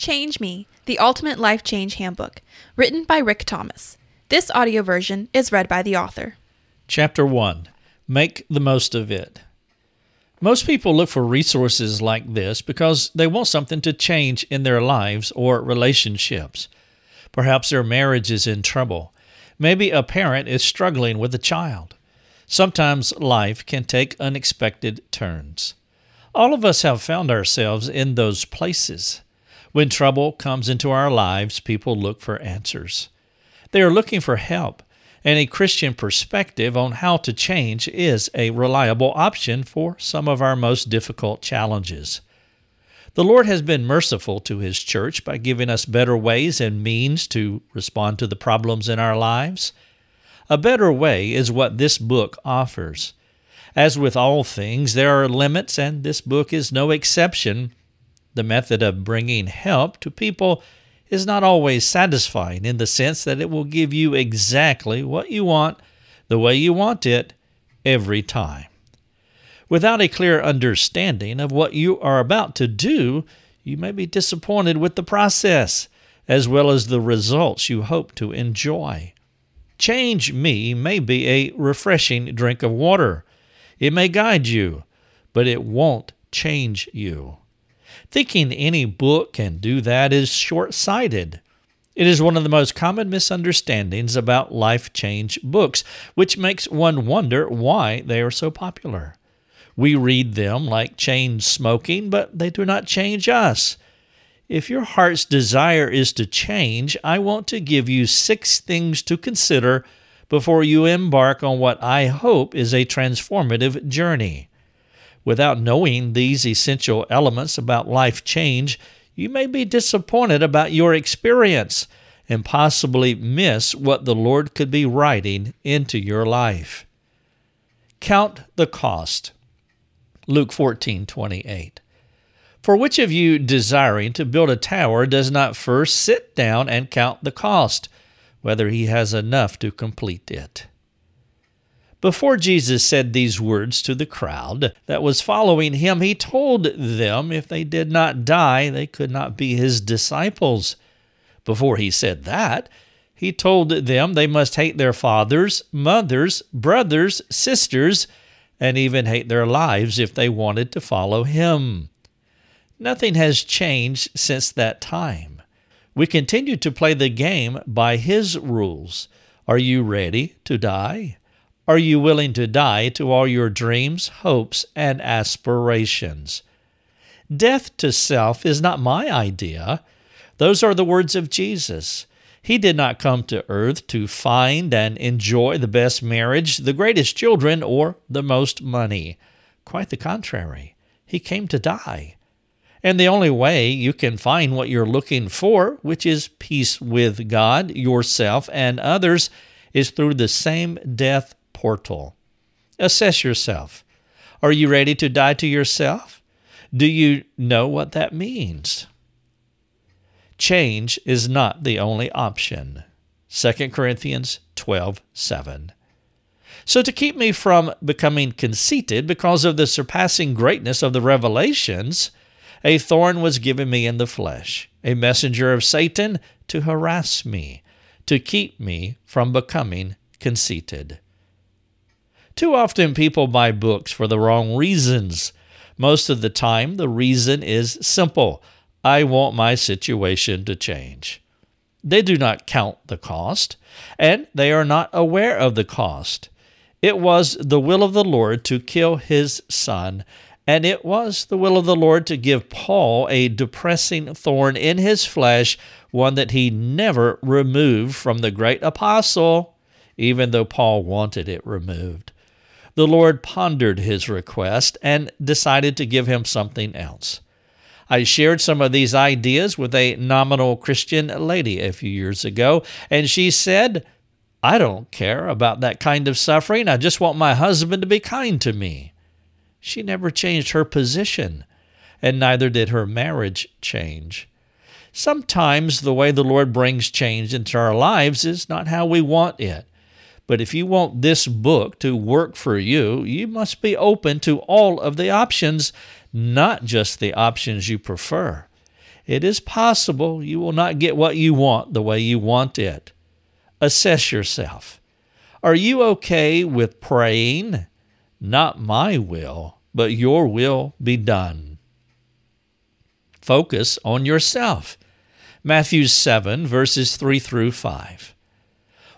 Change Me, the Ultimate Life Change Handbook, written by Rick Thomas. This audio version is read by the author. Chapter 1 Make the Most of It. Most people look for resources like this because they want something to change in their lives or relationships. Perhaps their marriage is in trouble. Maybe a parent is struggling with a child. Sometimes life can take unexpected turns. All of us have found ourselves in those places. When trouble comes into our lives, people look for answers. They are looking for help, and a Christian perspective on how to change is a reliable option for some of our most difficult challenges. The Lord has been merciful to His church by giving us better ways and means to respond to the problems in our lives. A better way is what this book offers. As with all things, there are limits, and this book is no exception the method of bringing help to people is not always satisfying in the sense that it will give you exactly what you want, the way you want it, every time. Without a clear understanding of what you are about to do, you may be disappointed with the process, as well as the results you hope to enjoy. Change Me may be a refreshing drink of water. It may guide you, but it won't change you. Thinking any book can do that is short sighted. It is one of the most common misunderstandings about life change books, which makes one wonder why they are so popular. We read them like chain smoking, but they do not change us. If your heart's desire is to change, I want to give you six things to consider before you embark on what I hope is a transformative journey. Without knowing these essential elements about life change, you may be disappointed about your experience and possibly miss what the Lord could be writing into your life. Count the cost. Luke 14:28. For which of you desiring to build a tower does not first sit down and count the cost, whether he has enough to complete it? Before Jesus said these words to the crowd that was following him, he told them if they did not die, they could not be his disciples. Before he said that, he told them they must hate their fathers, mothers, brothers, sisters, and even hate their lives if they wanted to follow him. Nothing has changed since that time. We continue to play the game by his rules. Are you ready to die? Are you willing to die to all your dreams, hopes, and aspirations? Death to self is not my idea. Those are the words of Jesus. He did not come to earth to find and enjoy the best marriage, the greatest children, or the most money. Quite the contrary. He came to die. And the only way you can find what you're looking for, which is peace with God, yourself, and others, is through the same death portal. Assess yourself. Are you ready to die to yourself? Do you know what that means? Change is not the only option. 2 Corinthians 12 7. So, to keep me from becoming conceited because of the surpassing greatness of the revelations, a thorn was given me in the flesh, a messenger of Satan to harass me, to keep me from becoming conceited. Too often people buy books for the wrong reasons. Most of the time, the reason is simple I want my situation to change. They do not count the cost, and they are not aware of the cost. It was the will of the Lord to kill his son, and it was the will of the Lord to give Paul a depressing thorn in his flesh, one that he never removed from the great apostle, even though Paul wanted it removed the Lord pondered his request and decided to give him something else. I shared some of these ideas with a nominal Christian lady a few years ago, and she said, I don't care about that kind of suffering. I just want my husband to be kind to me. She never changed her position, and neither did her marriage change. Sometimes the way the Lord brings change into our lives is not how we want it. But if you want this book to work for you, you must be open to all of the options, not just the options you prefer. It is possible you will not get what you want the way you want it. Assess yourself. Are you okay with praying, Not my will, but your will be done? Focus on yourself. Matthew 7, verses 3 through 5.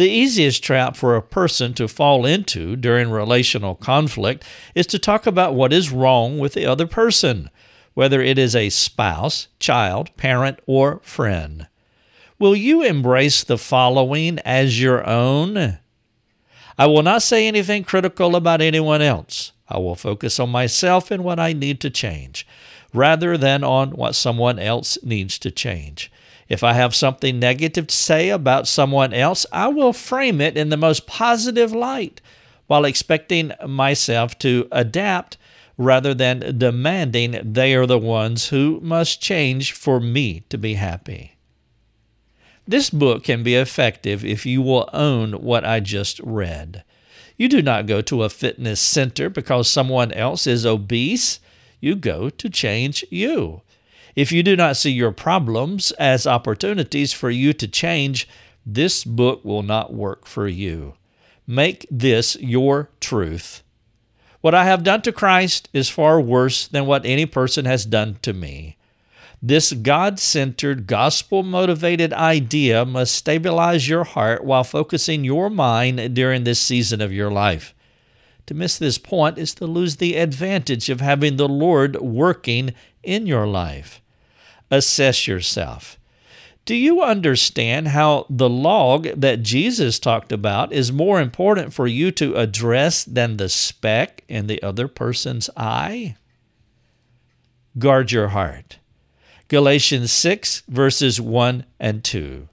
The easiest trap for a person to fall into during relational conflict is to talk about what is wrong with the other person, whether it is a spouse, child, parent, or friend. Will you embrace the following as your own? I will not say anything critical about anyone else. I will focus on myself and what I need to change, rather than on what someone else needs to change. If I have something negative to say about someone else, I will frame it in the most positive light while expecting myself to adapt rather than demanding they are the ones who must change for me to be happy. This book can be effective if you will own what I just read. You do not go to a fitness center because someone else is obese. You go to change you. If you do not see your problems as opportunities for you to change, this book will not work for you. Make this your truth. What I have done to Christ is far worse than what any person has done to me. This God centered, gospel motivated idea must stabilize your heart while focusing your mind during this season of your life. To miss this point is to lose the advantage of having the Lord working in your life. Assess yourself. Do you understand how the log that Jesus talked about is more important for you to address than the speck in the other person's eye? Guard your heart. Galatians 6, verses 1 and 2.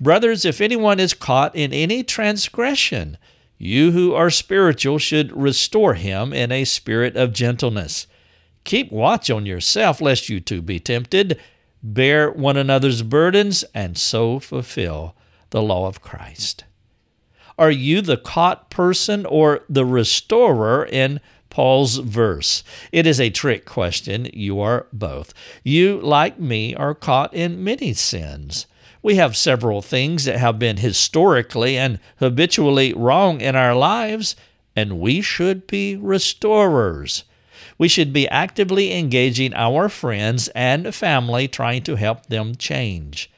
Brothers, if anyone is caught in any transgression, you who are spiritual should restore him in a spirit of gentleness. Keep watch on yourself, lest you too be tempted. Bear one another's burdens, and so fulfill the law of Christ. Are you the caught person or the restorer in Paul's verse? It is a trick question. You are both. You, like me, are caught in many sins. We have several things that have been historically and habitually wrong in our lives, and we should be restorers we should be actively engaging our friends and family trying to help them change.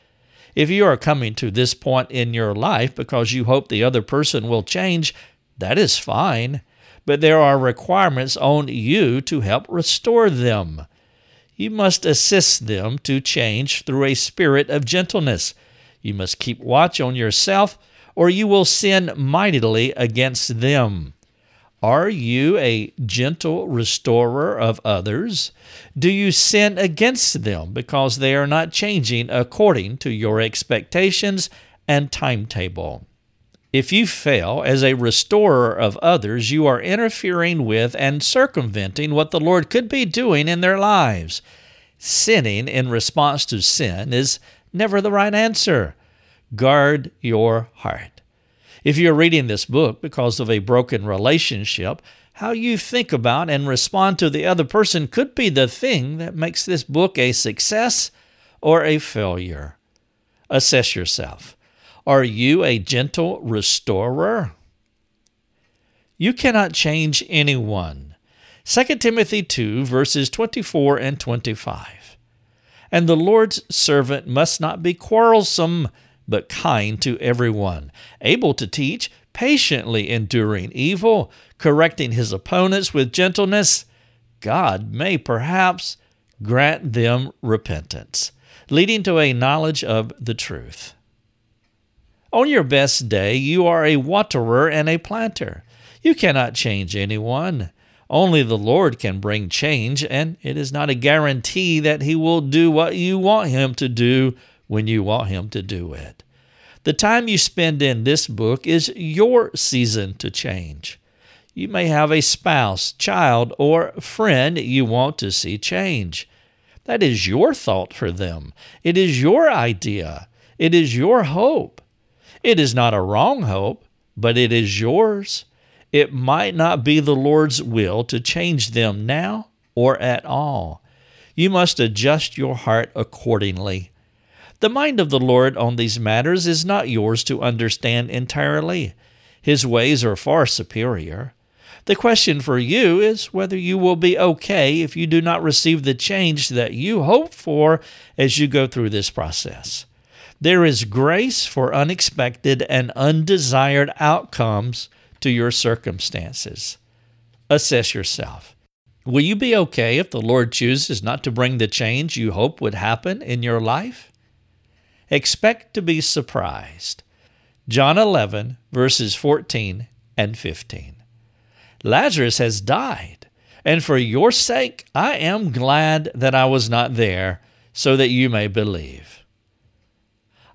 If you are coming to this point in your life because you hope the other person will change, that is fine, but there are requirements on you to help restore them. You must assist them to change through a spirit of gentleness. You must keep watch on yourself, or you will sin mightily against them. Are you a gentle restorer of others? Do you sin against them because they are not changing according to your expectations and timetable? If you fail as a restorer of others, you are interfering with and circumventing what the Lord could be doing in their lives. Sinning in response to sin is never the right answer. Guard your heart. If you're reading this book because of a broken relationship, how you think about and respond to the other person could be the thing that makes this book a success or a failure. Assess yourself. Are you a gentle restorer? You cannot change anyone. 2 Timothy 2, verses 24 and 25. And the Lord's servant must not be quarrelsome but kind to everyone, able to teach, patiently enduring evil, correcting his opponents with gentleness, God may perhaps grant them repentance, leading to a knowledge of the truth. On your best day, you are a waterer and a planter. You cannot change anyone. Only the Lord can bring change, and it is not a guarantee that He will do what you want Him to do when you want Him to do it. The time you spend in this book is your season to change. You may have a spouse, child, or friend you want to see change. That is your thought for them. It is your idea. It is your hope. It is not a wrong hope, but it is yours. It might not be the Lord's will to change them now or at all. You must adjust your heart accordingly. The mind of the Lord on these matters is not yours to understand entirely. His ways are far superior. The question for you is whether you will be okay if you do not receive the change that you hope for as you go through this process. There is grace for unexpected and undesired outcomes to your circumstances. Assess yourself. Will you be okay if the Lord chooses not to bring the change you hope would happen in your life? Expect to be surprised. John 11, verses 14 and 15. Lazarus has died, and for your sake I am glad that I was not there, so that you may believe.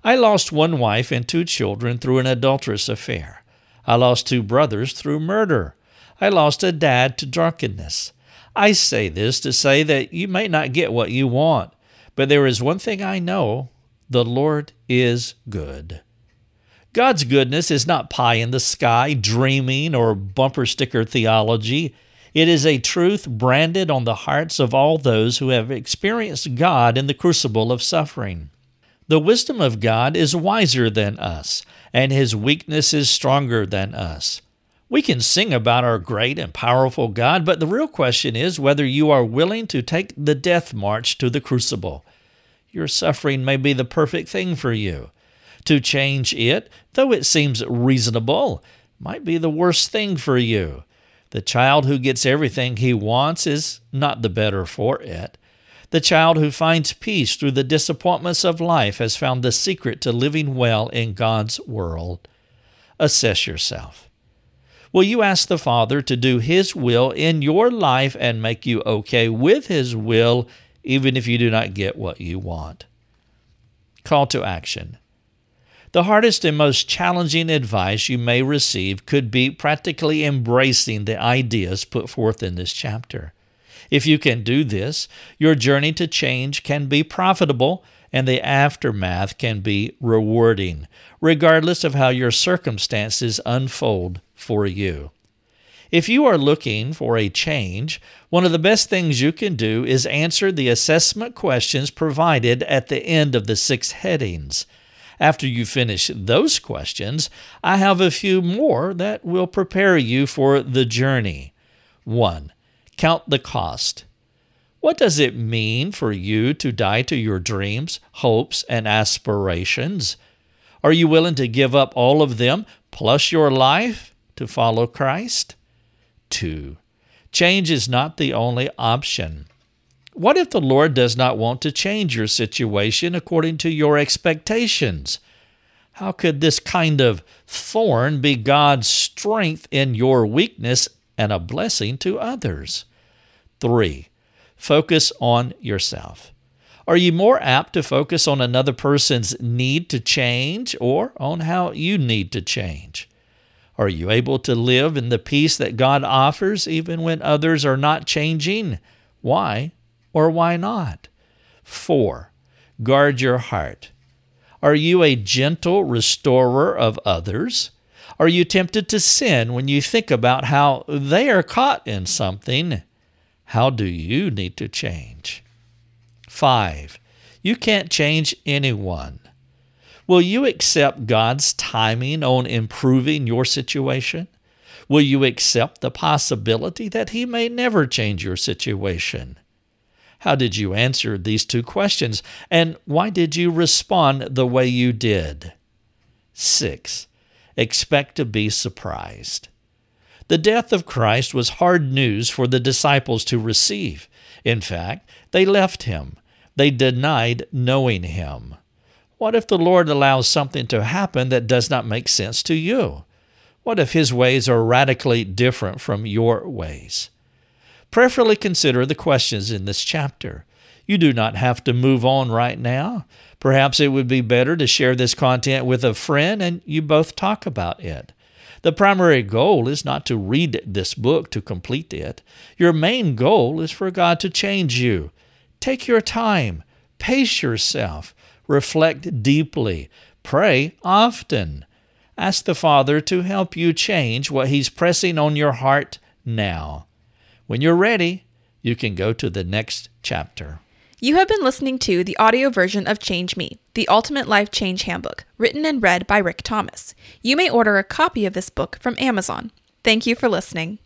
I lost one wife and two children through an adulterous affair. I lost two brothers through murder. I lost a dad to drunkenness. I say this to say that you may not get what you want, but there is one thing I know the Lord is good. God's goodness is not pie in the sky, dreaming, or bumper sticker theology. It is a truth branded on the hearts of all those who have experienced God in the crucible of suffering. The wisdom of God is wiser than us, and his weakness is stronger than us. We can sing about our great and powerful God, but the real question is whether you are willing to take the death march to the crucible. Your suffering may be the perfect thing for you. To change it, though it seems reasonable, might be the worst thing for you. The child who gets everything he wants is not the better for it. The child who finds peace through the disappointments of life has found the secret to living well in God's world. Assess yourself. Will you ask the Father to do His will in your life and make you okay with His will, even if you do not get what you want? Call to action. The hardest and most challenging advice you may receive could be practically embracing the ideas put forth in this chapter. If you can do this, your journey to change can be profitable and the aftermath can be rewarding, regardless of how your circumstances unfold for you. If you are looking for a change, one of the best things you can do is answer the assessment questions provided at the end of the six headings. After you finish those questions, I have a few more that will prepare you for the journey. 1. Count the cost. What does it mean for you to die to your dreams, hopes, and aspirations? Are you willing to give up all of them plus your life to follow Christ? 2. Change is not the only option. What if the Lord does not want to change your situation according to your expectations? How could this kind of thorn be God's strength in your weakness and a blessing to others? 3. Focus on yourself. Are you more apt to focus on another person's need to change or on how you need to change? Are you able to live in the peace that God offers even when others are not changing? Why or why not? 4. Guard your heart. Are you a gentle restorer of others? Are you tempted to sin when you think about how they are caught in something? How do you need to change? 5. You can't change anyone. Will you accept God's timing on improving your situation? Will you accept the possibility that He may never change your situation? How did you answer these two questions, and why did you respond the way you did? 6. Expect to be surprised. The death of Christ was hard news for the disciples to receive. In fact, they left him. They denied knowing him. What if the Lord allows something to happen that does not make sense to you? What if His ways are radically different from your ways? Prayerfully consider the questions in this chapter. You do not have to move on right now. Perhaps it would be better to share this content with a friend and you both talk about it. The primary goal is not to read this book to complete it. Your main goal is for God to change you. Take your time, pace yourself, reflect deeply, pray often. Ask the Father to help you change what He's pressing on your heart now. When you're ready, you can go to the next chapter. You have been listening to the audio version of Change Me, the Ultimate Life Change Handbook, written and read by Rick Thomas. You may order a copy of this book from Amazon. Thank you for listening.